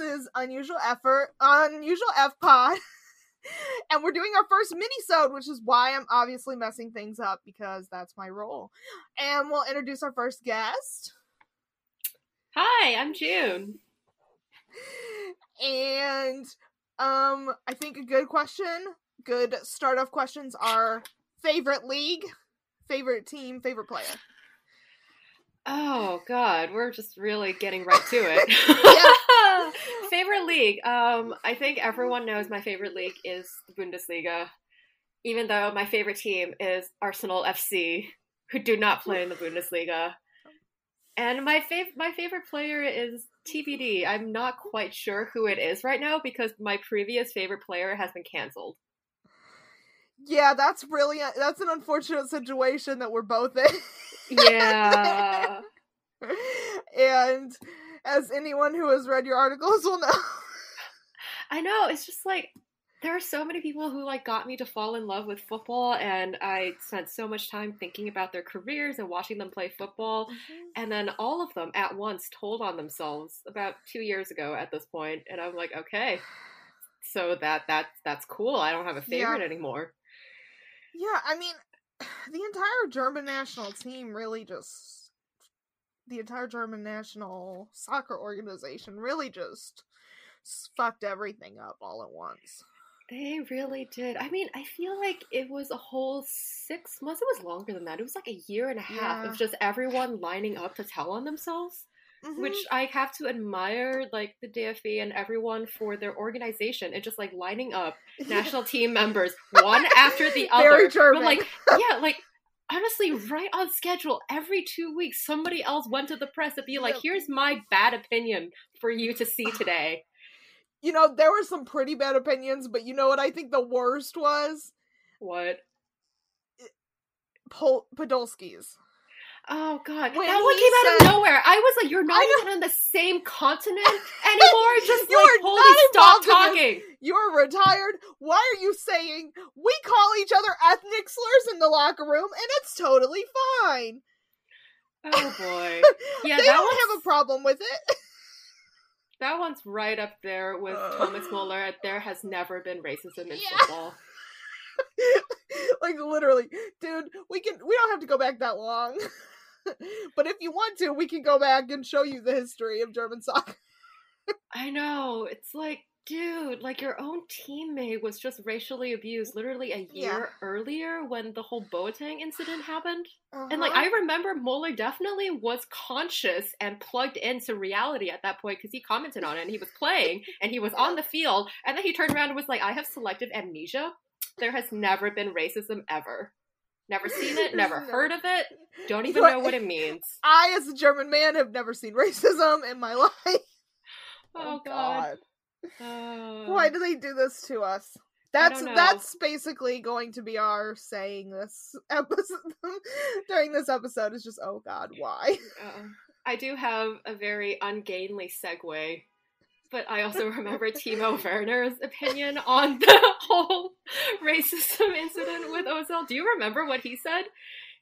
Is unusual effort, unusual F pod, and we're doing our first mini-sode, which is why I'm obviously messing things up because that's my role. And we'll introduce our first guest. Hi, I'm June. And um, I think a good question, good start off questions are favorite league, favorite team, favorite player. Oh God, we're just really getting right to it. favorite league. Um, I think everyone knows my favorite league is the Bundesliga. Even though my favorite team is Arsenal FC, who do not play in the Bundesliga. And my fav- my favorite player is TBD. I'm not quite sure who it is right now because my previous favorite player has been canceled. Yeah, that's really that's an unfortunate situation that we're both in. Yeah. and as anyone who has read your articles will know. I know, it's just like there are so many people who like got me to fall in love with football and I spent so much time thinking about their careers and watching them play football mm-hmm. and then all of them at once told on themselves about 2 years ago at this point and I'm like, okay. So that that that's cool. I don't have a favorite Yeah. anymore. Yeah, I mean, the entire German national team really just the entire German national soccer organization really just fucked everything up all at once. They really did. I mean, I feel like it was a whole six months. It was longer than that. It was like a year and a half Yeah. of just everyone lining up to tell on themselves. which Mhm. I have to admire, like the DFB and everyone for their organization and just like lining up national team members one after the other. Very But, German. like, yeah, like honestly, right on schedule. Every two weeks, somebody else went to the press to be like. "Here's my bad opinion for you to see today." you know, there were some pretty bad opinions, but you know what I think the worst was? What? Pol- Podolski's. Oh god, When that one came out of nowhere. I was like, "You're not even on the same continent anymore." Just You like, are holy, stop involved in this. talking. You're retired. Why are you saying we call each other ethnic slurs in the locker room and it's totally fine? Oh boy. Yeah, they that don't have a problem with it. That one's right up there with Uh. Thomas Muller. There has never been racism in Yeah. football. like literally, dude, we can we don't have to go back that long. but if you want to, we can go back and show you the history of German soccer. I know. It's like, dude, like your own teammate was just racially abused literally a Yeah. year earlier when the whole Boateng incident happened. And like Uh-huh. I remember Muller definitely was conscious and plugged into reality at that point because he commented on it and he was playing and he was on the field and then he turned around and was like, I have selective amnesia. There has never been racism ever. Never seen it, never heard of it, don't even know what it means. I, as a German man, have never seen racism in my life. Oh god. Why Oh. do they do this to us? That's that's basically going to be our saying this episode during this episode is just oh god why Uh, I do have a very ungainly segue, but I also remember Timo Werner's opinion on the whole racism incident with Ozil. Do you remember what he said?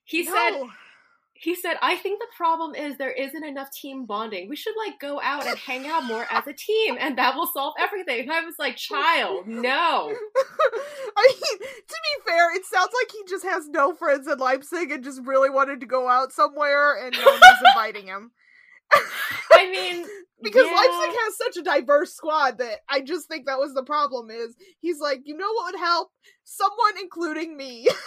He said he said, I think the problem is there isn't enough team bonding. We should like go out and hang out more as a team and that will solve everything. And I was like, child, no. I mean, to be fair, it sounds like he just has no friends in Leipzig and just really wanted to go out somewhere and no one was inviting him. I mean, because yeah. Leipzig has such a diverse squad that I just think that was the problem. Is he's like, you know what would help? Someone including me.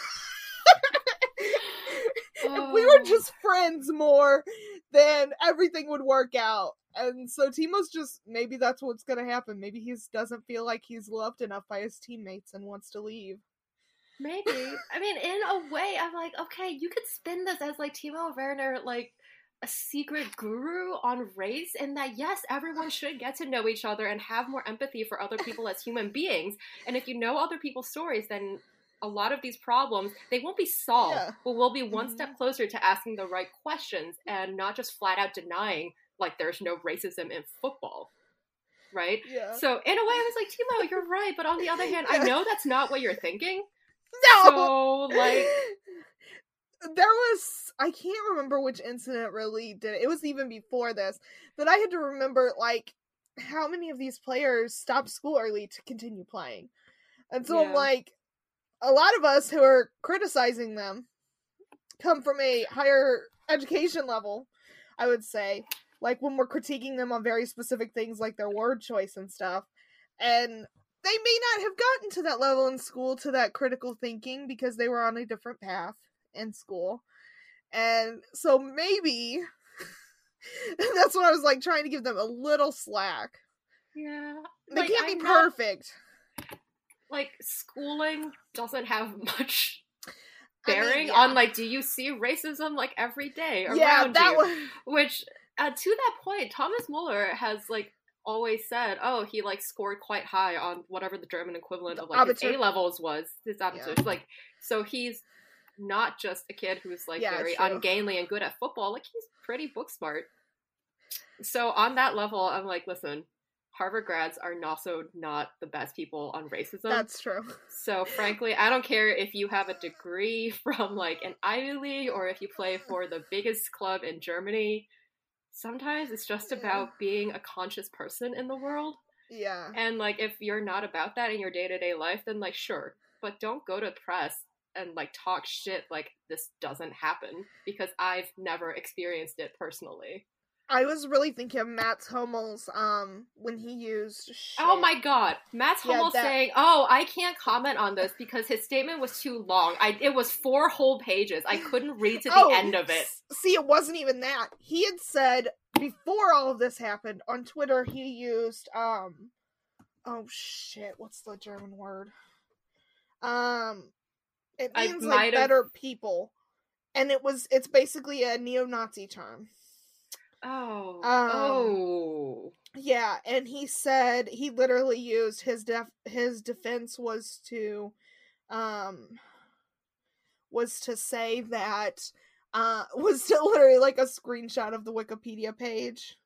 if we were Oh. just friends more, then everything would work out. And so Timo's just maybe that's what's gonna happen. Maybe he doesn't feel like he's loved enough by his teammates and wants to leave. Maybe. I mean, in a way, I'm like, okay, you could spin this as like Timo Werner, like a secret guru on race, and that yes, everyone should get to know each other and have more empathy for other people as human beings. And if you know other people's stories, then a lot of these problems they won't be solved, Yeah. but we'll be one Mhm. step closer to asking the right questions and not just flat out denying like there's no racism in football. Right? Yeah. So in a way I was like, Timo, you're right, but on the other hand, I know that's not what you're thinking. no. So like there was I can't remember which incident really did it. It was even before this, but I had to remember like how many of these players stopped school early to continue playing. And so I'm like a lot of us who are criticizing them come from a higher education level, I would say. Like when we're critiquing them on very specific things like their word choice and stuff. And they may not have gotten to that level in school to that critical thinking because they were on a different path in school. And so maybe that's what I was like trying to give them a little slack. Yeah. They Like, can't I'm be not- perfect. Like schooling doesn't have much I mean, bearing yeah. on like do you see racism like every day around yeah, that you? was Which uh, to that point, Thomas Muller has like always said, oh, he like scored quite high on whatever the German equivalent of like his. A levels was. His Abitur. Yeah. Like so he's not just a kid who's like Yeah, very true. ungainly and good at football. Like he's pretty book smart. So on that level, I'm like, listen, Harvard grads are also not the best people on racism. that's true. So frankly, I don't care if you have a degree from like an Ivy League or if you play for the biggest club in Germany. Sometimes it's just about being a conscious person in the world. Yeah. And like if you're not about that in your day-to-day life, then like sure, but don't go to press and like talk shit like this doesn't happen because I've never experienced it personally. I was really thinking of Mats Hummels um when he used Oh my god. Matt's Yeah, that- saying, "Oh, I can't comment on this because his statement was too long. I it was four whole pages. I couldn't read to the Oh, end of it." See, it wasn't even that. He had said before all of this happened on Twitter he used um oh shit, what's the German word? Um it means like better people. And it was it's basically a neo-Nazi term. Oh. Um, oh. Yeah, and he said he literally used his def his defense was to um was to say that uh was to literally like a screenshot of the Wikipedia page.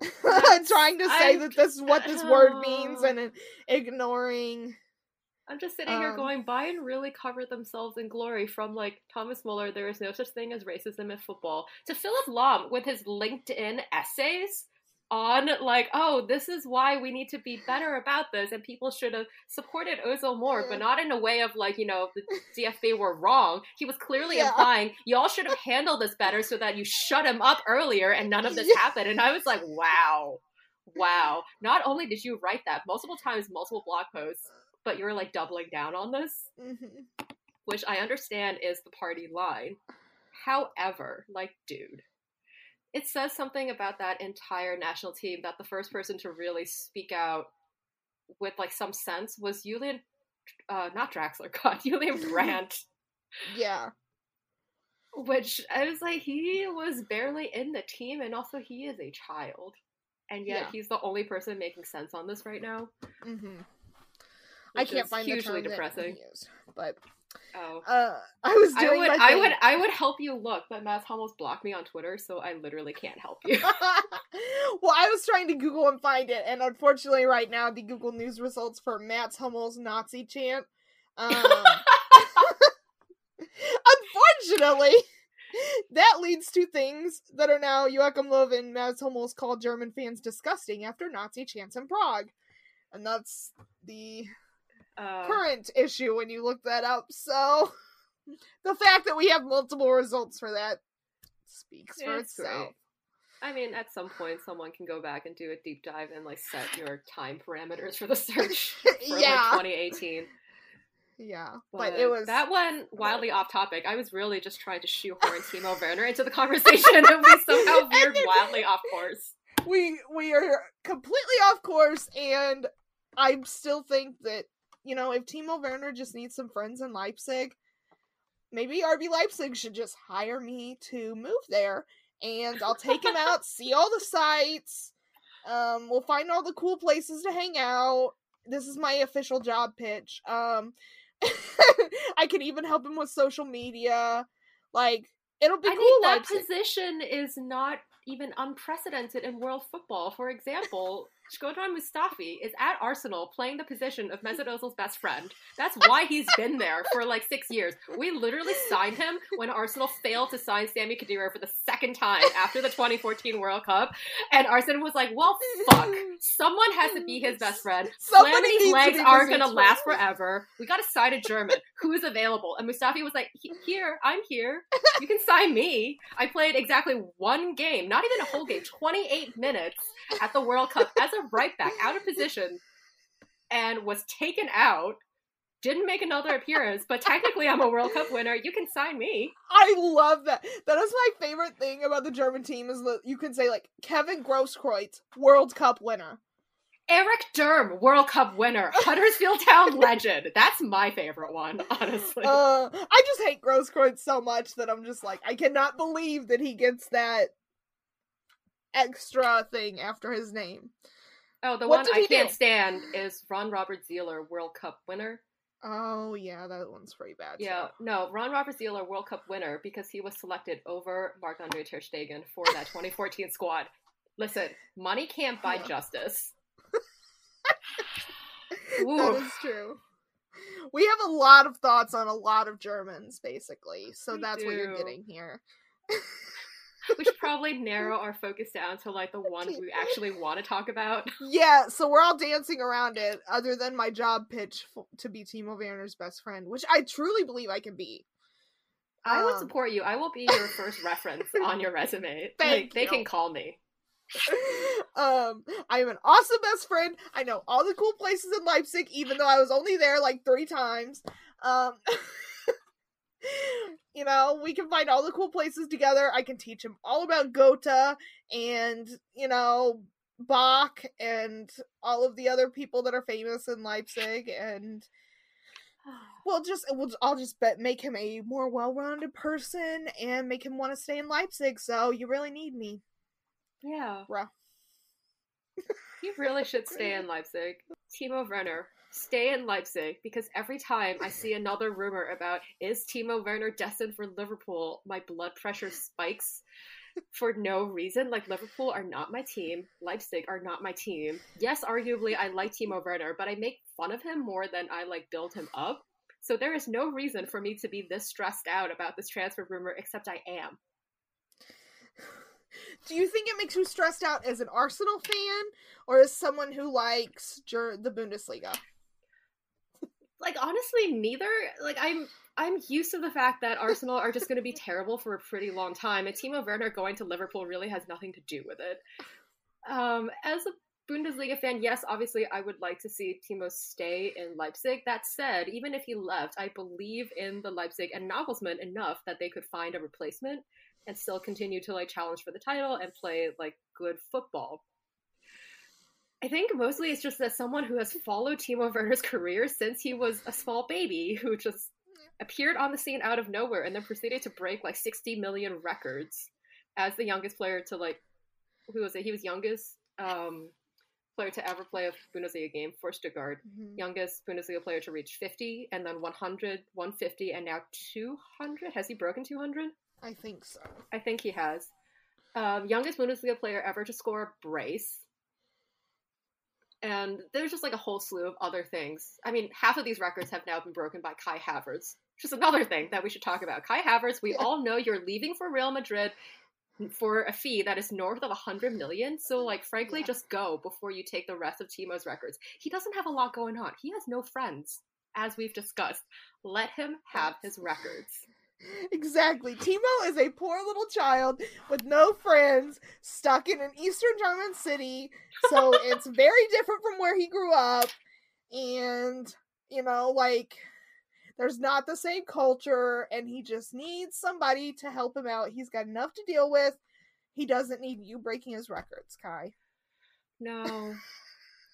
Trying to say I- that this is what this word means and ignoring I'm just sitting here um, going, Bayern really covered themselves in glory from like Thomas Muller, there is no such thing as racism in football, to Philipp Lahm with his LinkedIn essays on like, oh, this is why we need to be better about this, and people should have supported Ozil more, but not in a way of like, you know, the DFB were wrong. He was clearly Yeah. implying y'all should have handled this better so that you shut him up earlier and none of this Yeah. happened. And I was like, wow. Wow. Not only did you write that multiple times, multiple blog posts, but you're like doubling down on this, Mhm. which I understand is the party line. However, like, dude, it says something about that entire national team that the first person to really speak out with like some sense was Julian, uh, not Draxler, God, Julian Brandt. yeah. Which I was like, he was barely in the team, and also he is a child, and yet Yeah. he's the only person making sense on this right now. hmm I can't find hugely the term depressing. that used, but Oh, uh I was I doing would, my I would, I would help you look, but Matt almost blocked me on Twitter, so I literally can't help you. well, I was trying to Google and find it, and unfortunately, right now the Google News results for Mats Hummels' Nazi chant. Um, unfortunately, that leads to things that are now Joachim Löw and Mats Hummels called German fans disgusting after Nazi chants in Prague, and that's the Uh, current issue when you look that up. So, the fact that we have multiple results for that speaks for It's itself. great. I mean, at some point, someone can go back and do a deep dive and like set your time parameters for the search for like yeah, 2018. yeah, But, but it was that one wildly off topic. I was really just trying to shoehorn Timo Werner into the conversation, and we somehow veered then- wildly off course. we we are completely off course, and I still think that you know if Timo Werner just needs some friends in Leipzig, maybe RB Leipzig should just hire me to move there, and I'll take him out, see all the sights. Um, we'll find all the cool places to hang out. This is my official job pitch. Um, I can even help him with social media. Like it'll be I cool. think that Leipzig. position is not even unprecedented in world football. For example, Shkodran Mustafi is at Arsenal playing the position of Mesut Ozil's best friend. That's why he's been there for like six years. We literally signed him when Arsenal failed to sign Sami Khedira for the second time after the 2014 World Cup, and Arsenal was like, "Well, fuck." Someone has to be his best friend. Flamini's legs aren't gonna last forever. We gotta sign a German who's available. And Mustafi was like, "Here, I'm here. You can sign me." I played exactly one game, not even a whole game, 28 minutes at the World Cup as a right back, out of position, and was taken out. Didn't make another appearance, but technically I'm a World Cup winner. You can sign me. I love that. That is my favorite thing about the German team is that you can say like Kevin Grosskreutz, World Cup winner. Erik Durm, World Cup winner, Huddersfield Town legend. That's my favorite one, honestly. Uh, I just hate Grosskreutz so much that I'm just like I cannot believe that he gets that extra thing after his name. oh, the what one I he can't do? stand is Ron Robert Zieler, World Cup winner. Oh yeah, that one's pretty bad. Yeah, too. no, Ron Robert Zieler, World Cup winner, because he was selected over Marc Andre Ter Stegen for that 2014 squad. Listen, money can't buy justice. that is true. We have a lot of thoughts on a lot of Germans, basically. So We that's what you're getting here. We should probably narrow our focus down to like the ones we actually want to talk about. Yeah, so we're all dancing around it, other than my job pitch f- to be Timo Werner's best friend, which I truly believe I can be. I would Um, support you. I will be your first reference on your resume. Thank like they you. can call me. um, I am an awesome best friend. I know all the cool places in Leipzig, even though I was only there like three times. Um, you know, we can find all the cool places together. I can teach him all about Goethe and you know Bach and all of the other people that are famous in Leipzig, and we'll just we'll I'll just bet make him a more well-rounded person and make him want to stay in Leipzig. So you really need me, Yeah. bruh. You really should stay in Leipzig. Timo Werner, stay in Leipzig because every time I see another rumor about is Timo Werner destined for Liverpool, my blood pressure spikes for no reason. Like Liverpool are not my team, Leipzig are not my team. Yes, arguably I like Timo Werner, but I make fun of him more than I like build him up. So there is no reason for me to be this stressed out about this transfer rumor except I am. Do you think it makes you stressed out as an Arsenal fan or as someone who likes the Bundesliga? Like honestly neither like i'm i'm used to the fact that arsenal are just going to be terrible for a pretty long time and timo werner going to liverpool really has nothing to do with it. Um as a bundesliga fan yes obviously i would like to see timo stay in leipzig. That said even if he left i believe in the leipzig and nagelsmann enough that they could find a replacement and still continue to like challenge for the title and play like good football I think mostly it's just that someone who has followed Timo Werner's career since he was a small baby who just appeared on the scene out of nowhere and then proceeded to break like 60 million records as the youngest player to like who was it? He was youngest um player to ever play a Bundesliga game for Stuttgart. Youngest Bundesliga player to reach 50 and then 100, 150 and now 200. Has he broken 200? I think so. I think he has. Um, youngest Bundesliga player ever to score a brace. And there's just like a whole slew of other things. I mean, half of these records have now been broken by Kai Havertz, which is another thing that we should talk about. Kai Havertz, we all know you're leaving for Real Madrid for a fee that is north of 100 million. So, like, frankly, Yeah. just go before you take the rest of Timo's records. He doesn't have a lot going on. He has no friends, as we've discussed. Let him have his records. Exactly. Timo is a poor little child with no friends, stuck in an Eastern German city. So it's very different from where he grew up. And, you know, like, there's not the same culture, and he just needs somebody to help him out. He's got enough to deal with. He doesn't need you breaking his records, Kai. No.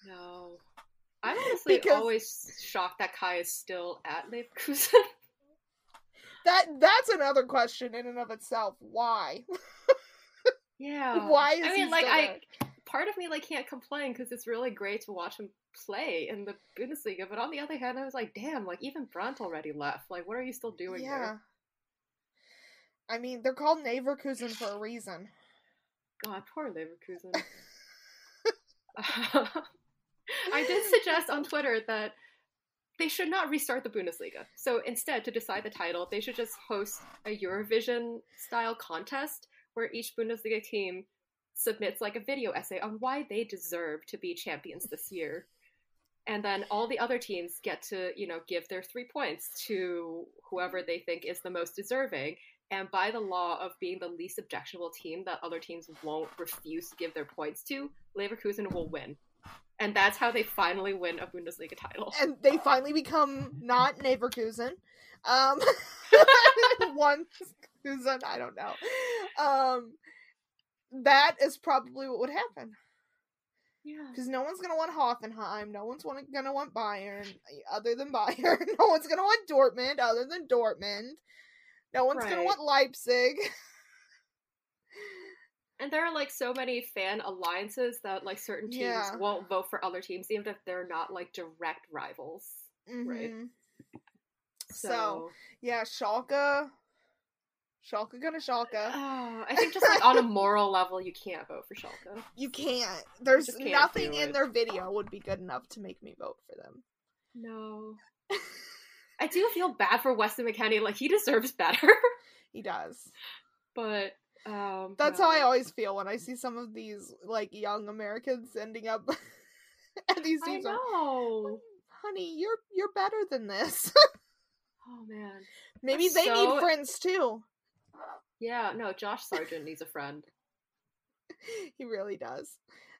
No. I'm honestly because... always shocked that Kai is still at Leverkusen. That that's another question in and of itself. Why? yeah. Why? I mean, like I part of me like can't complain because it's really great to watch him play in the Bundesliga. But on the other hand, I was like, damn, like even Brandt already left. Like, what are you still doing yeah. Here? I mean, they're called Leverkusen for a reason. God, poor Leverkusen. I did suggest on Twitter that they should not restart the Bundesliga. So instead, to decide the title, they should just host a Eurovision style contest where each Bundesliga team submits like a video essay on why they deserve to be champions this year. And then all the other teams get to, you know, give their three points to whoever they think is the most deserving. And by the law of being the least objectionable team that other teams won't refuse to give their points to, Leverkusen will win and that's how they finally win a Bundesliga title. And they finally become not Neverkusen. Um, one Kusen, I don't know. Um, that is probably what would happen. Yeah. Because no one's gonna want Hoffenheim. No one's want, gonna want Bayern other than Bayern. No one's gonna want Dortmund other than Dortmund. No one's right. gonna want Leipzig. And there are like so many fan alliances that like certain teams yeah. won't vote for other teams, even if they're not like direct rivals. Mm-hmm. Right. So, so, yeah, Schalke. Schalke gonna Schalke. Oh, I think just like on a moral level, you can't vote for Schalke. You can't. There's can't nothing in their video would be good enough to make me vote for them. No. I do feel bad for Weston McKennie. Like he deserves better. he does. But um, That's how I always feel when I see some of these like young Americans ending up at these teams. I know, honey, you're you're better than this. oh man, maybe That's they so... need friends too. Yeah, no, Josh Sargent needs a friend. he really does.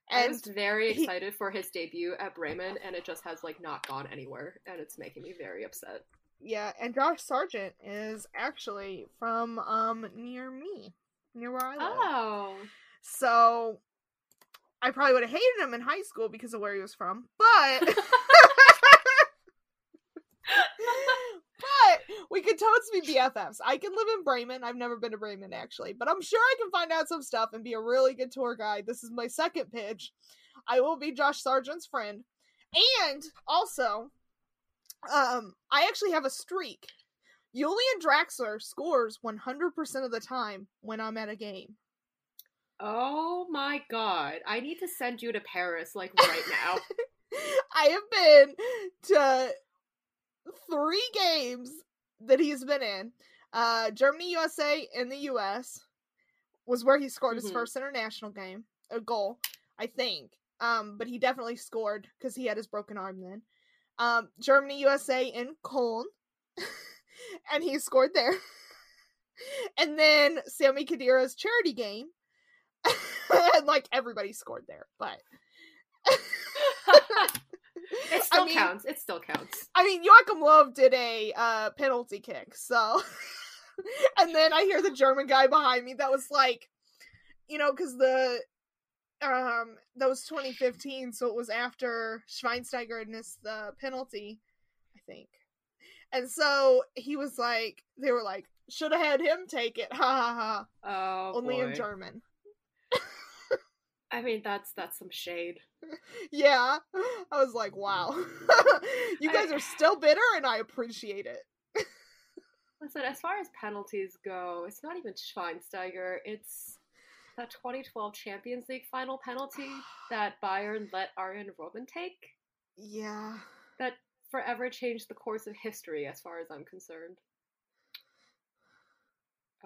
And I was very excited he... for his debut at Bremen, and it just has like not gone anywhere, and it's making me very upset. Yeah, and Josh Sargent is actually from um near me near where I live. Oh. So I probably would have hated him in high school because of where he was from, but but we could totally be BFFs. I can live in Bremen. I've never been to Bremen actually, but I'm sure I can find out some stuff and be a really good tour guide. This is my second pitch. I will be Josh Sargent's friend. And also, um, I actually have a streak Julian Draxler scores 100% of the time when I'm at a game. Oh my god. I need to send you to Paris, like, right now. I have been to three games that he's been in. Uh, Germany, USA, in the US was where he scored mm-hmm. his first international game, a goal, I think. Um, but he definitely scored because he had his broken arm then. Um, Germany, USA, in Cologne. and he scored there. and then Sami Khedira's charity game, and like everybody scored there, but it still I mean, counts. It still counts. I mean, Joachim Löw did a uh, penalty kick, so. and then I hear the German guy behind me that was like, you know, because the um that was 2015, so it was after Schweinsteiger had missed the penalty, I think. And so he was like, they were like, should have had him take it. Ha ha ha. Oh, Only boy. in German. I mean, that's that's some shade. Yeah, I was like, wow, you guys I... are still bitter, and I appreciate it. Listen, as far as penalties go, it's not even Schweinsteiger. It's that 2012 Champions League final penalty that Bayern let Arjen Robben take. Yeah. That forever changed the course of history, as far as I'm concerned.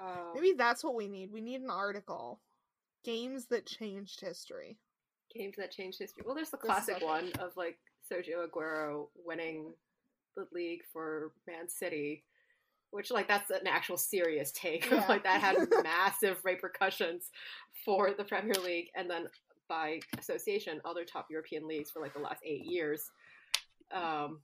Um, Maybe that's what we need. We need an article. Games that changed history. Games that changed history. Well, there's the classic one of like Sergio Aguero winning the league for Man City which like that's an actual serious take. Yeah. like that had massive repercussions for the Premier League, and then by association, other top European leagues for like the last eight years. Um,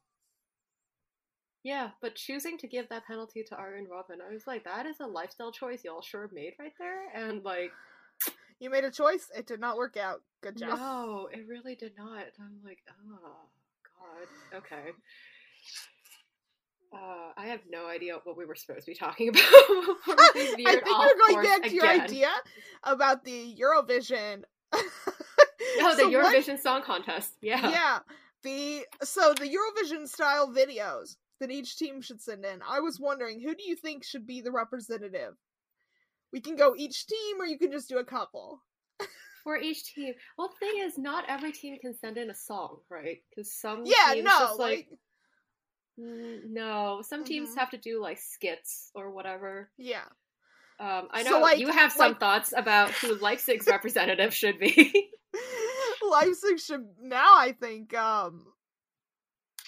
yeah, but choosing to give that penalty to Arjen Robben, I was like, that is a lifestyle choice y'all sure made right there, and like, You made a choice. It did not work out. Good job. no, it really did not. I'm like, oh god, okay. Uh, I have no idea what we were supposed to be talking about. I think we're going back to your idea about the Eurovision. Oh, the So what- Eurovision Song Contest. Yeah. yeah the so the eurovision style videos that each team should send in i was wondering who do you think should be the representative we can go each team or you can just do a couple For each team. Well, the thing is, not every team can send in a song, right? Because some yeah teams no just like, like, mm, no, some teams Mhm. have to do like skits or whatever. yeah Um, I So, know like- you have some like- thoughts about who Leipzig's representative should be. leipzig should now i think um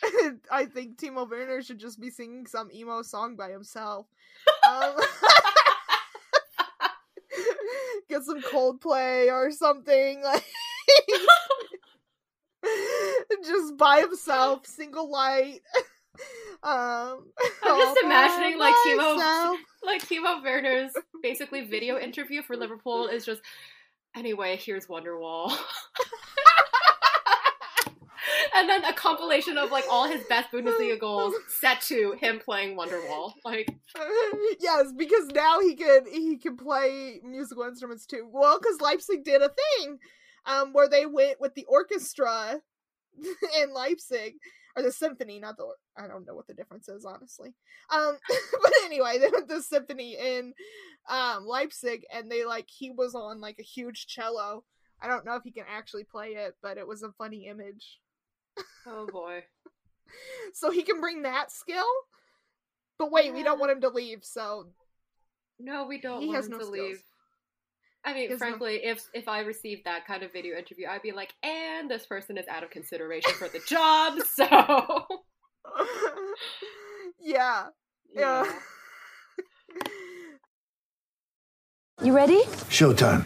i think timo werner should just be singing some emo song by himself. Um, get some coldplay or something like just by himself single light. Um I'm just imagining, like, Timo- like Timo Werner's basically video interview for Liverpool is just anyway, here's Wonderwall. And then a compilation of like all his best Bundesliga goals set to him playing Wonderwall. Like yes, because now he can he can play musical instruments too. Well, because Leipzig did a thing um where they went with the orchestra in Leipzig or the symphony, not the or- I don't know what the difference is honestly. Um, but anyway, they went the symphony in um Leipzig, and they like he was on like a huge cello. I don't know if he can actually play it, but it was a funny image. Oh boy. So he can bring that skill. But wait, we don't want him to leave, so No, we don't He want has him no to skills. leave. I mean, He has no- frankly, if if I received that kind of video interview, I'd be like, and this person is out of consideration for the job, so yeah. Yeah. You ready? Showtime.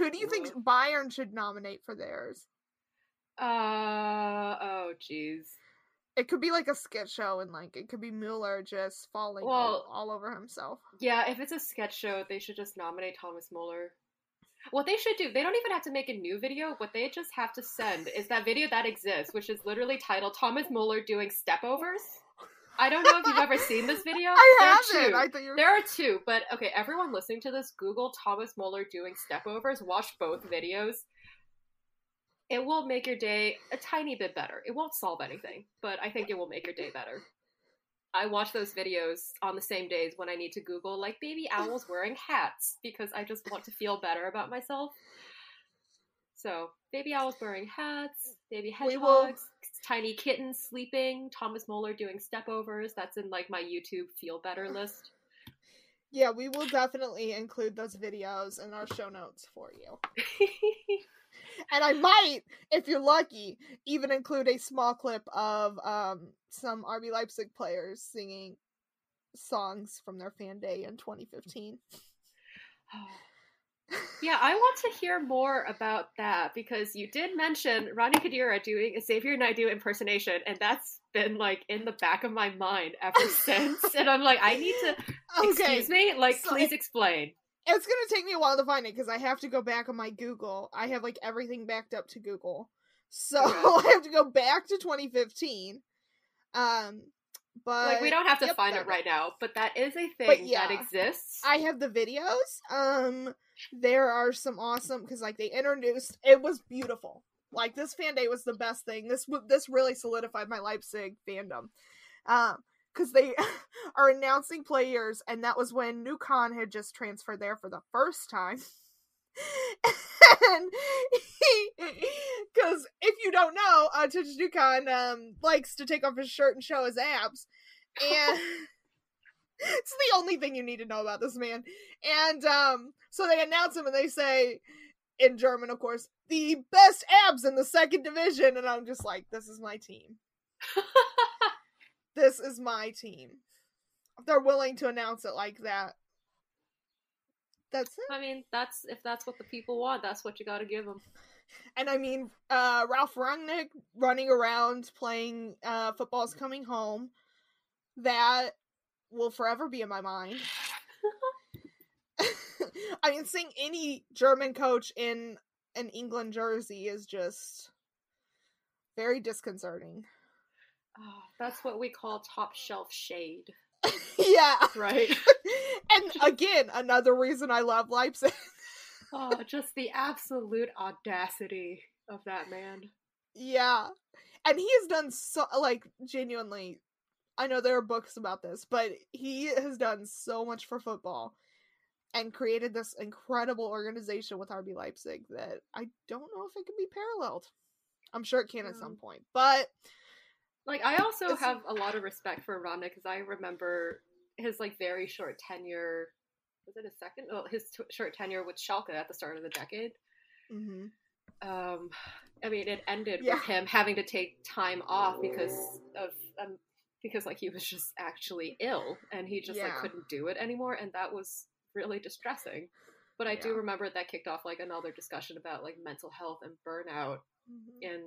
Who do you think Bayern should nominate for theirs? Uh oh, jeez. It could be like a skit show, and like it could be Mueller just falling Well- all, all over himself. Yeah, if it's a sketch show, they should just nominate Thomas Mueller. What they should do, they don't even have to make a new video. What they just have to send is that video that exists, which is literally titled Thomas Mueller doing stepovers. I don't know if you've ever seen this video. I There are haven't. two. I thought you were. There are two, but okay, everyone listening to this, Google Thomas Muller doing stepovers, watch both videos. It will make your day a tiny bit better. It won't solve anything, but I think it will make your day better. I watch those videos on the same days when I need to Google like baby owls wearing hats because I just want to feel better about myself. So, baby owls wearing hats, baby We will- hedgehogs, tiny kittens sleeping, Thomas Muller doing stepovers. That's in like my YouTube feel better list. Yeah, we will definitely include those videos in our show notes for you. And I might, if you're lucky, even include a small clip of um, some RB Leipzig players singing songs from their fan day in 2015. Yeah, I want to hear more about that because you did mention Rani Khedira doing a Xavier Naidoo impersonation, and that's been like in the back of my mind ever since. and I'm like, I need to Okay, excuse me, like so please it- explain. It's gonna take me a while to find it because I have to go back on my Google. I have like everything backed up to Google, so Okay. I have to go back to 2015. Um, but Like we don't have to yep, find it right now, but that is a thing But yeah, that exists. I have the videos. Um, there are some awesome because like they introduced. It was beautiful. Like this fan day was the best thing. This this really solidified my Leipzig fandom. Um, because they are announcing players, and that was when Khan had just transferred there for the first time. and because if you don't know, uh, Dukan um likes to take off his shirt and show his abs, and it's the only thing you need to know about this man. And um, so they announce him and they say, in German, of course, the best abs in the second division. And I'm just like, this is my team. this is my team. They're willing to announce it like that. That's it. I mean, that's if that's what the people want, that's what you got to give them. And I mean, uh, Ralf Rangnick running around playing uh, Football's Coming Home. That will forever be in my mind. I mean, seeing any German coach in an England jersey is just very disconcerting. Oh, that's what we call top shelf shade, yeah. right? and again, another reason I love Leipzig. oh, just the absolute audacity of that man. Yeah. And he has done so like genuinely I know there are books about this, but he has done so much for football and created this incredible organization with RB Leipzig that I don't know if it can be paralleled. I'm sure it can at some point, but Like, I also It's- have a lot of respect for Ronda because I remember his like very short tenure. Was it a second? Oh, his t- short tenure with Schalke at the start of the decade. hmm Um, I mean, it ended Yeah. with him having to take time off because of um, because like he was just actually ill and he just like couldn't do it anymore, and that was really distressing. But I do remember that kicked off like another discussion about like mental health and burnout in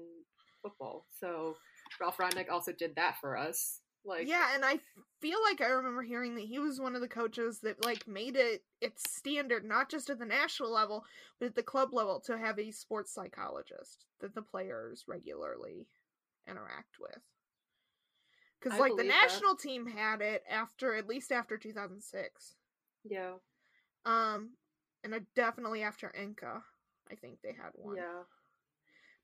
football. So Ralf Rangnick also did that for us. Like, yeah, and I feel like I remember hearing that he was one of the coaches that like made it its standard, not just at the national level, but at the club level, to have a sports psychologist that the players regularly interact with. Because like the believe that. national team had it after at least after two thousand six, yeah, um, and definitely after Enke, I think they had one. yeah.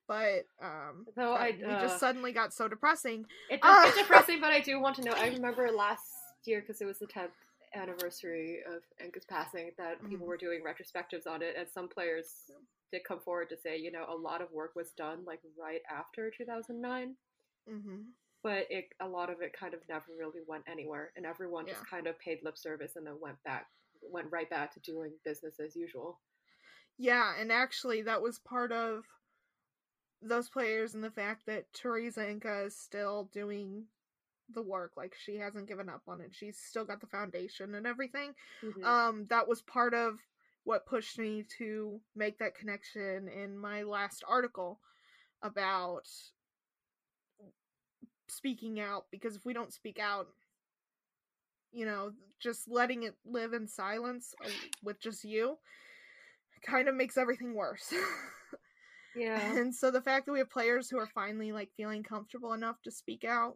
But um, Though I, we uh, just suddenly got so depressing. It Uh, does get depressing, but I do want to know. I remember last year because it was the 10th anniversary of Enke's passing that people Mhm. were doing retrospectives on it, and some players did come forward to say, you know, a lot of work was done like right after 2009, hmm but it a lot of it kind of never really went anywhere, and everyone just kind of paid lip service and then went back, went right back to doing business as usual. Yeah, and actually, that was part of those players and the fact that Teresa Enke is still doing the work. Like, she hasn't given up on it. She's still got the foundation and everything. Mhm. Um, that was part of what pushed me to make that connection in my last article about speaking out because if we don't speak out you know just letting it live in silence uh, with just you kind of makes everything worse yeah, and so the fact that we have players who are finally like feeling comfortable enough to speak out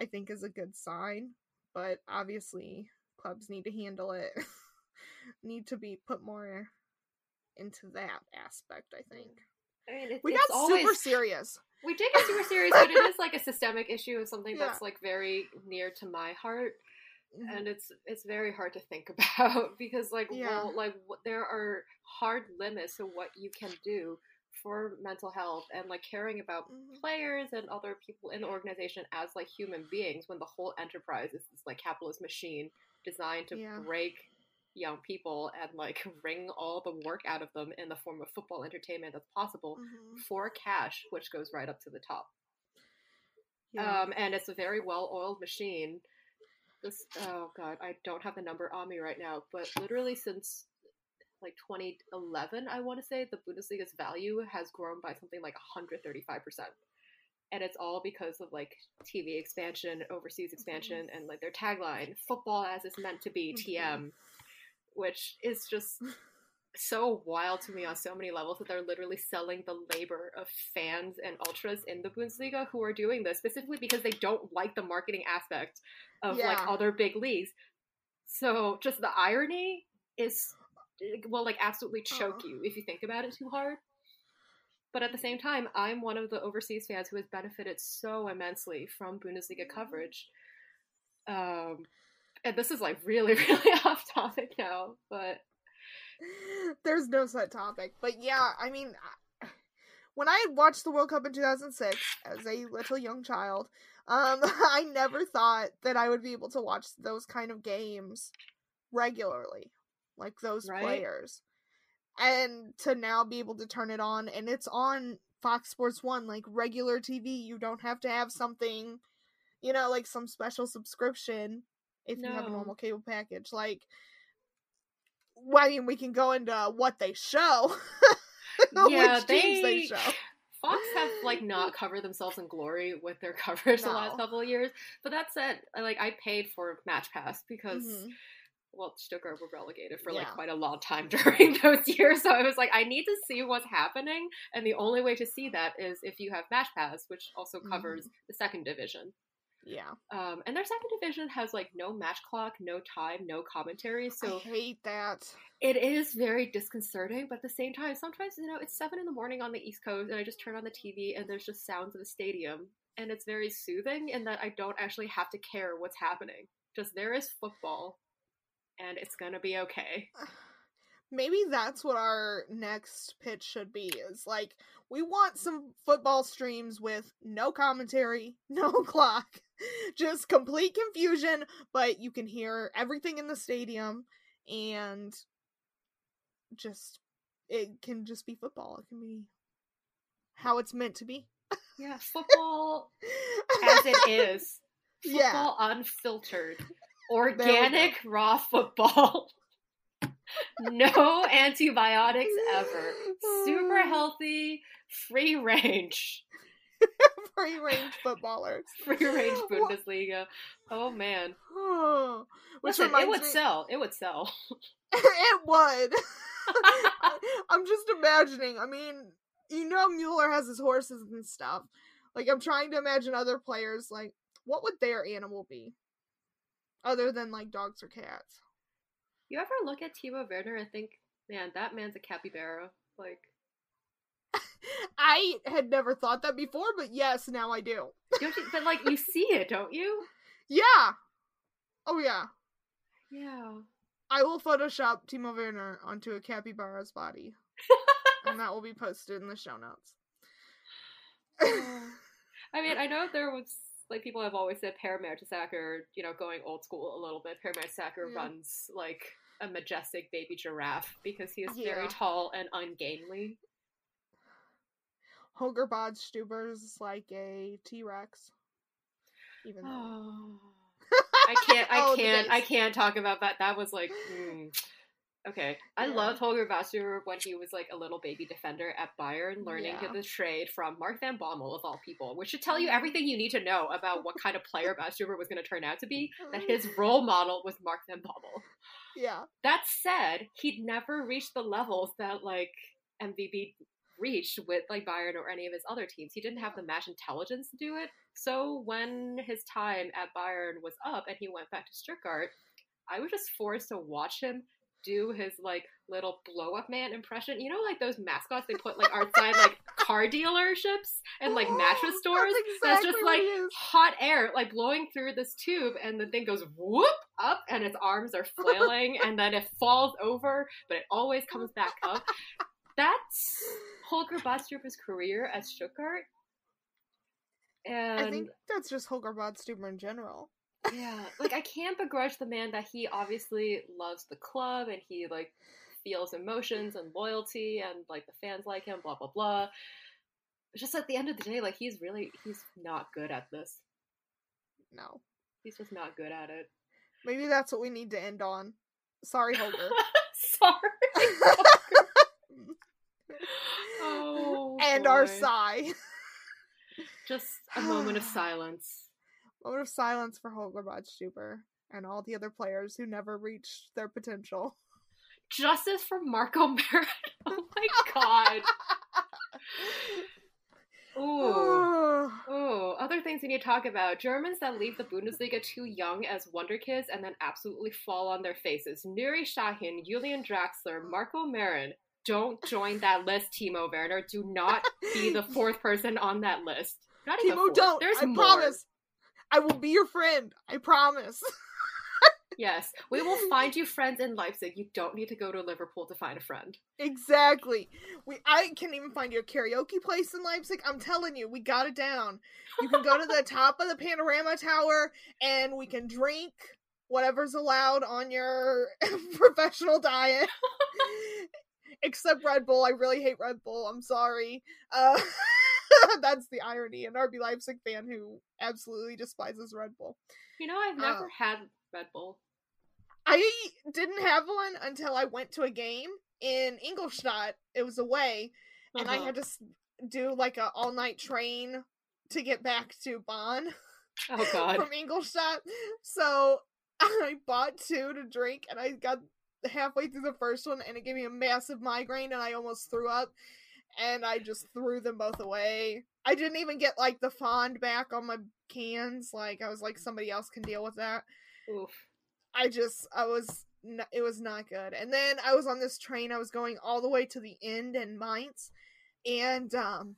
i think is a good sign but obviously clubs need to handle it need to be put more into that aspect i think I mean, we it's got always super serious We did get super serious, but it is like a systemic issue and something Yeah. that's like very near to my heart, Mhm. and it's it's very hard to think about because like Yeah. well like there are hard limits to what you can do for mental health and like caring about Mhm. players and other people in the organization as like human beings when the whole enterprise is this like capitalist machine designed to Yeah. break young people and like wring all the work out of them in the form of football entertainment that's possible Mhm. for cash, which goes right up to the top. Yeah. Um, and it's a very well oiled machine. This, oh god, I don't have the number on me right now, but literally since like 2011, I want to say, the Bundesliga's value has grown by something like 135%. And it's all because of like TV expansion, overseas expansion, and like their tagline, football as it's meant to be, TM, which is just so wild to me on so many levels that they're literally selling the labor of fans and ultras in the Bundesliga who are doing this specifically because they don't like the marketing aspect of like other big leagues. So just the irony is will like absolutely choke Oh. you if you think about it too hard. But at the same time, I'm one of the overseas fans who has benefited so immensely from Bundesliga coverage. Um, and this is like really, really off topic now, but There's no set topic, but yeah, I mean, when I had watched the World Cup in 2006 as a little young child, um, I never thought that I would be able to watch those kind of games regularly, like those Right. players, and to now be able to turn it on, and it's on Fox Sports One, like regular TV. You don't have to have something, you know, like some special subscription if you have a normal cable package, like well, I mean, we can go into what they show. Yeah, which they they- show. Fox have like not covered themselves in glory with their coverage the last couple of years. But that said, like I paid for Match Pass because Mhm. Well, Stuttgart were relegated for like Yeah. quite a long time during those years. So I was like, I need to see what's happening, and the only way to see that is if you have Match Pass, which also covers the second division. Yeah, Um, and their second division has like no match clock, no time, no commentary. I So hate that. it is very disconcerting, but at the same time, sometimes you know it's seven in the morning on the East Coast, and I just turn on the TV and there's just sounds of a stadium, and it's very soothing in that I don't actually have to care what's happening. Just there is football, and it's gonna be okay. Maybe that's what our next pitch should be. Is like we want some football streams with no commentary, no clock, just complete confusion, but you can hear everything in the stadium and just it can just be football. It can be how it's meant to be. Yeah, football as it is. Yeah. Football unfiltered, organic raw football. no antibiotics ever. Super healthy, free range. Free range footballers. Free range Bundesliga. Oh man. Which Listen, it would me- sell. It would sell. it would. I'm just imagining. I mean, you know, Mueller has his horses and stuff. Like, I'm trying to imagine other players. Like, what would their animal be, other than like dogs or cats? You ever look at Timo Werner and think, man, that man's a capybara? Like, I had never thought that before, but yes, now I do. don't you? But like, you see it, don't you? Yeah. Oh yeah. Yeah. I will Photoshop Timo Werner onto a capybara's body, and that will be posted in the show notes. Oh. I mean, I know there was like people have always said Per Sacker, you know, going old school a little bit. Per Sacker Yeah. runs like a majestic baby giraffe because he is very tall and ungainly. Holger is like a T Rex. Even though. Oh. I can't. I Oh, can't. I can't talk about that. That was like. mm. Okay, I Yeah. loved Holger Vasser when he was like a little baby defender at Bayern, learning Yeah. the trade from Mark Van Bommel of all people, which should tell you everything you need to know about what kind of player Vasser was going to turn out to be. That his role model was Mark Van Bommel. Yeah. That said, he'd never reached the levels that like MVB reached with like Bayern or any of his other teams. He didn't have the match intelligence to do it. So when his time at Bayern was up and he went back to Stuttgart, I was just forced to watch him do his like little blow up man impression. You know, like those mascots they put like outside like car dealerships and like mattress That's stores. That's just like hot air like blowing through this tube and the thing goes whoop up and its arms are flailing and then it falls over but it always comes back up that's holger Badstuber's career as stuttgart and I think that's just Holger Badstuber in general. Yeah like i can't begrudge the man that he obviously loves the club and he like feels emotions and loyalty and like the fans like him blah blah blah it's just at the end of the day like he's really he's not good at this No. he's just not good at it Maybe that's what we need to end on. Sorry, Holger. Sorry. oh, and our boy. sigh. Just a moment of silence. Moment of silence for Holger Badstuber and all the other players who never reached their potential. Justice for Marco Marin. Oh my god. Ooh. Ooh. Other things we need to talk about. Germans that leave the Bundesliga too young as wonder kids and then absolutely fall on their faces. Nuri Sahin, Julian Draxler, Marco Marin. Don't join that list, Timo Werner. Do not be the fourth person on that list. Not Timo, don't. There's I more. promise. I will be your friend. I promise. Yes, we will find you friends in Leipzig. You don't need to go to Liverpool to find a friend. Exactly. We I can even find you a karaoke place in Leipzig. I'm telling you, we got it down. You can go to the top of the panorama tower and we can drink whatever's allowed on your professional diet. Except Red Bull. I really hate Red Bull. I'm sorry. Uh that's the irony. An RB Leipzig fan who absolutely despises Red Bull. You know, I've never Oh. had Red Bull. I didn't have one until I went to a game in Ingolstadt. It was away, and I Uh-huh. had to do like a all night train to get back to Bonn Oh god. from Ingolstadt. So I bought two to drink, and I got halfway through the first one, and it gave me a massive migraine, and I almost threw up. And I just threw them both away. I didn't even get like the Pfand back on my cans. Like I was like, somebody else can deal with that. Oof. I just I was n- it was not good. And then I was on this train. I was going all the way to the end in Mainz, and um,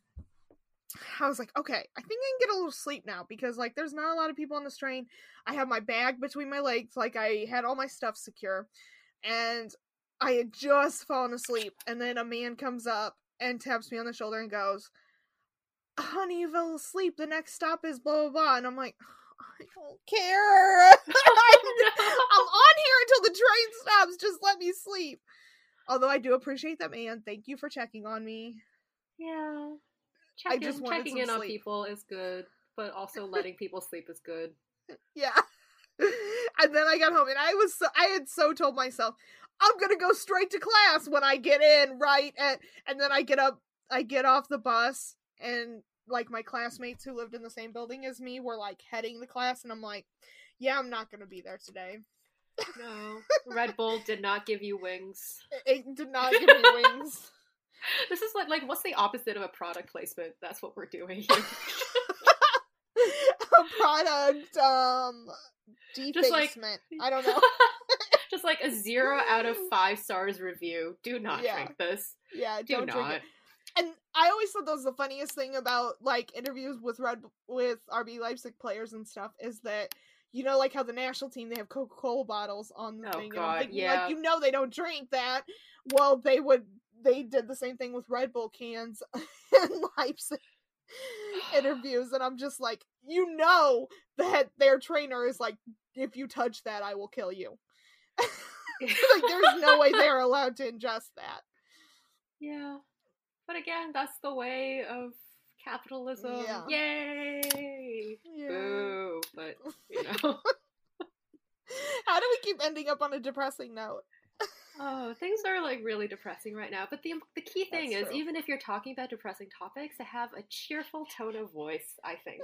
I was like, okay, I think I can get a little sleep now because like there's not a lot of people on this train. I have my bag between my legs, like I had all my stuff secure, and I had just fallen asleep. And then a man comes up and taps me on the shoulder and goes, "Honey, you fell asleep. The next stop is blah blah blah." And I'm like. I don't care. Oh, I'm on here until the train stops. Just let me sleep. Although I do appreciate that man. Thank you for checking on me. Yeah. I Check just in, wanted checking in on people is good, but also letting people sleep is good. Yeah. and then I got home and I was so, I had so told myself I'm going to go straight to class when I get in, right? And and then I get up I get off the bus and like my classmates who lived in the same building as me were like heading the class and I'm like, yeah, I'm not going to be there today. No. Red Bull did not give you wings. It, it did not give me wings. This is like like what's the opposite of a product placement? That's what we're doing here. a product um Just like- defacement. I don't know. Just like a zero out of mm. five stars review. Do not Yeah. drink this. Yeah, Do don't drink it. And I always thought that was the funniest thing about like interviews with Red with RB Leipzig players and stuff is that you know like how the national team they have Coca Cola bottles on the Oh, thing. and God, thinking, yeah. like you know they don't drink that. Well, they would. They did the same thing with Red Bull cans in Leipzig interviews, and I'm just like, you know that their trainer is like, if you touch that, I will kill you. like, there's no way they're allowed to ingest that. Yeah. But again, that's the way of capitalism. Yeah. Yay! Yeah. Boo. But, you know. How do we keep ending up on a depressing note? Oh, things are like really depressing right now. But the the key thing That's is, true. even if you're talking about depressing topics, to have a cheerful tone of voice. I think.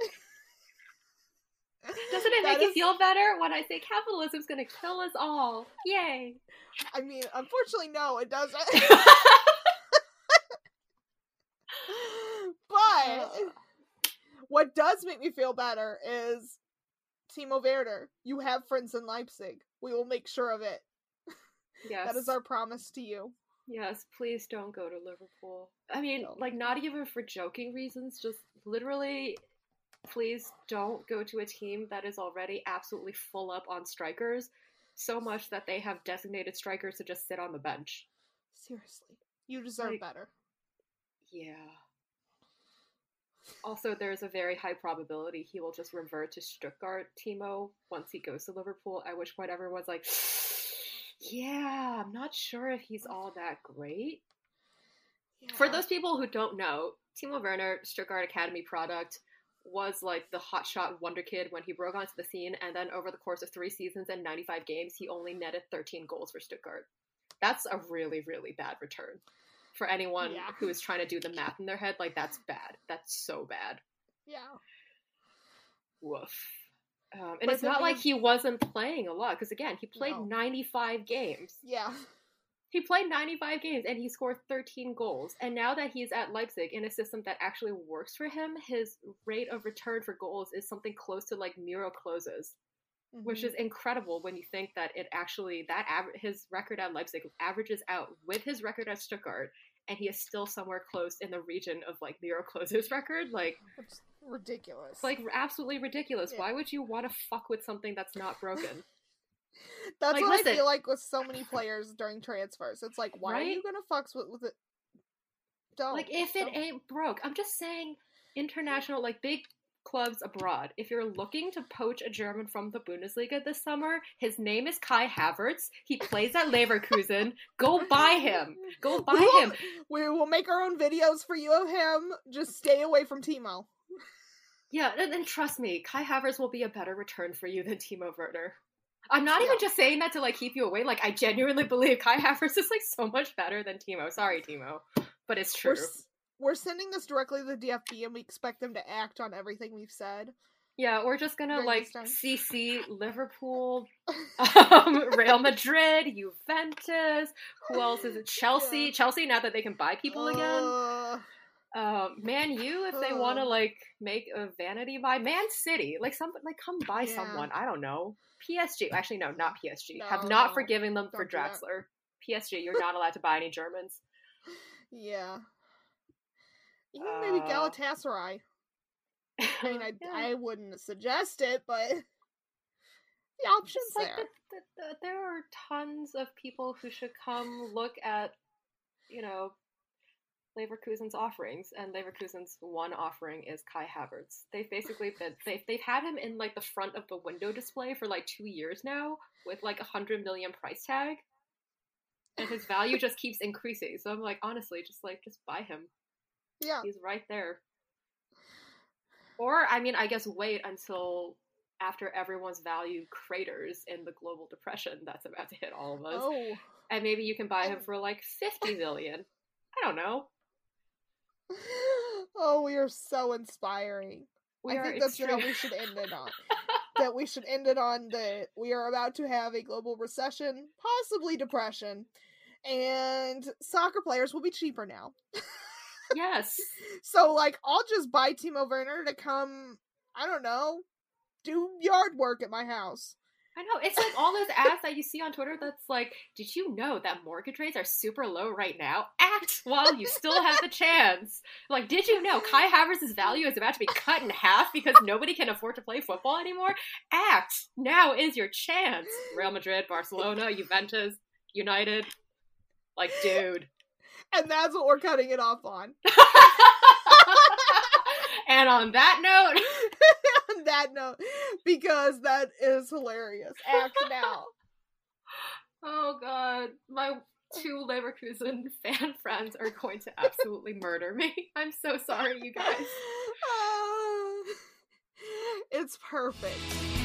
Doesn't it make you feel better when I say capitalism's going to kill us all? Yay! I mean, unfortunately, no, it doesn't. but uh. what does make me feel better is Timo Werner. You have friends in Leipzig. We will make sure of it. yes. That is our promise to you. Yes, please don't go to Liverpool. I mean, No. like, not even for joking reasons, just literally, please don't go to a team that is already absolutely full up on strikers, so much that they have designated strikers to just sit on the bench. Seriously, you deserve Like- better. Yeah. Also, there's a very high probability he will just revert to Stuttgart, Timo, once he goes to Liverpool, at which point everyone's like, yeah, I'm not sure if he's all that great. For those people who don't know, Timo Werner, Stuttgart Academy product, was like the hotshot wonder kid when he broke onto the scene, and then over the course of three seasons and 95 games, he only netted 13 goals for Stuttgart. That's a really, really bad return. For anyone Yeah. who is trying to do the math in their head, like that's bad. That's so bad. Yeah. Woof. Um, and But it's not like he wasn't playing a lot because again, he played No. 95 games. Yeah. He played 95 games and he scored 13 goals. And now that he's at Leipzig in a system that actually works for him, his rate of return for goals is something close to like Miro Klose's, which Mhm. is incredible when you think that it actually that aver- his record at Leipzig averages out with his record at Stuttgart, and he is still somewhere close in the region of like Miro Klose's record. Like, It's ridiculous. like absolutely ridiculous. Yeah. Why would you want to fuck with something that's not broken? That's like, what listen- I feel like with so many players during transfers. It's like, why are you gonna fucks with, with it? Don't. like if it don't. ain't broke i'm just saying international like big clubs abroad if you're looking to poach a german from the bundesliga this summer his name is kai havertz he plays at leverkusen go buy him go buy we will, him We will make our own videos for you of him. Just stay away from Timo. yeah and, and trust me kai havertz will be a better return for you than timo werner i'm not even just saying that to like keep you away like i genuinely believe kai havertz is like so much better than timo sorry timo but it's We're, true s- we're sending this directly to the DFB, and we expect them to act on everything we've said. Yeah, we're just gonna like. CC Liverpool, um, Real Madrid, Juventus. Who else is it? Chelsea. Yeah. Chelsea. Now that they can buy people again. Uh, Um, Man U, if they want to like make a vanity buy. Man City, like some like come buy Yeah. someone. I don't know. PSG. Actually, no, not PSG. Have not no, forgiven them for don't do that. Draxler. PSG, you're not allowed to buy any Germans. yeah. Even maybe Uh, Galatasaray. I mean, I, Yeah. I wouldn't suggest it, but the options It's like there. the, the, the, there are tons of people who should come look at, you know, Leverkusen's offerings, and Leverkusen's one offering is Kai Havertz. They've basically been they've they've had him in like the front of the window display for like two years now with like a hundred million price tag, and his value just keeps increasing. So I'm like, honestly, just like just buy him. yeah. He's right there. Or I mean, I guess wait until after everyone's value craters in the global depression that's about to hit all of us, Oh. and maybe you can buy him oh. for like fifty million. I don't know. Oh, we are so inspiring. We I think that's extreme- we should end it on. that we should end it on that we are about to have a global recession, possibly depression, and soccer players will be cheaper now. yes. So, like, I'll just buy Timo Werner to come, I don't know, do yard work at my house. I know. It's like all those ads that you see on Twitter that's like, did you know that mortgage rates are super low right now? Act while you still have the chance. Like, did you know Kai Havertz's value is about to be cut in half because nobody can afford to play football anymore? Act. Now is your chance. Real Madrid, Barcelona, Juventus, United. Like, dude. And that's what we're cutting it off on. and on that note, that note, because that is hilarious. Act now. oh god, my two Leverkusen fan friends are going to absolutely murder me. I'm so sorry, you guys. Ah, it's perfect.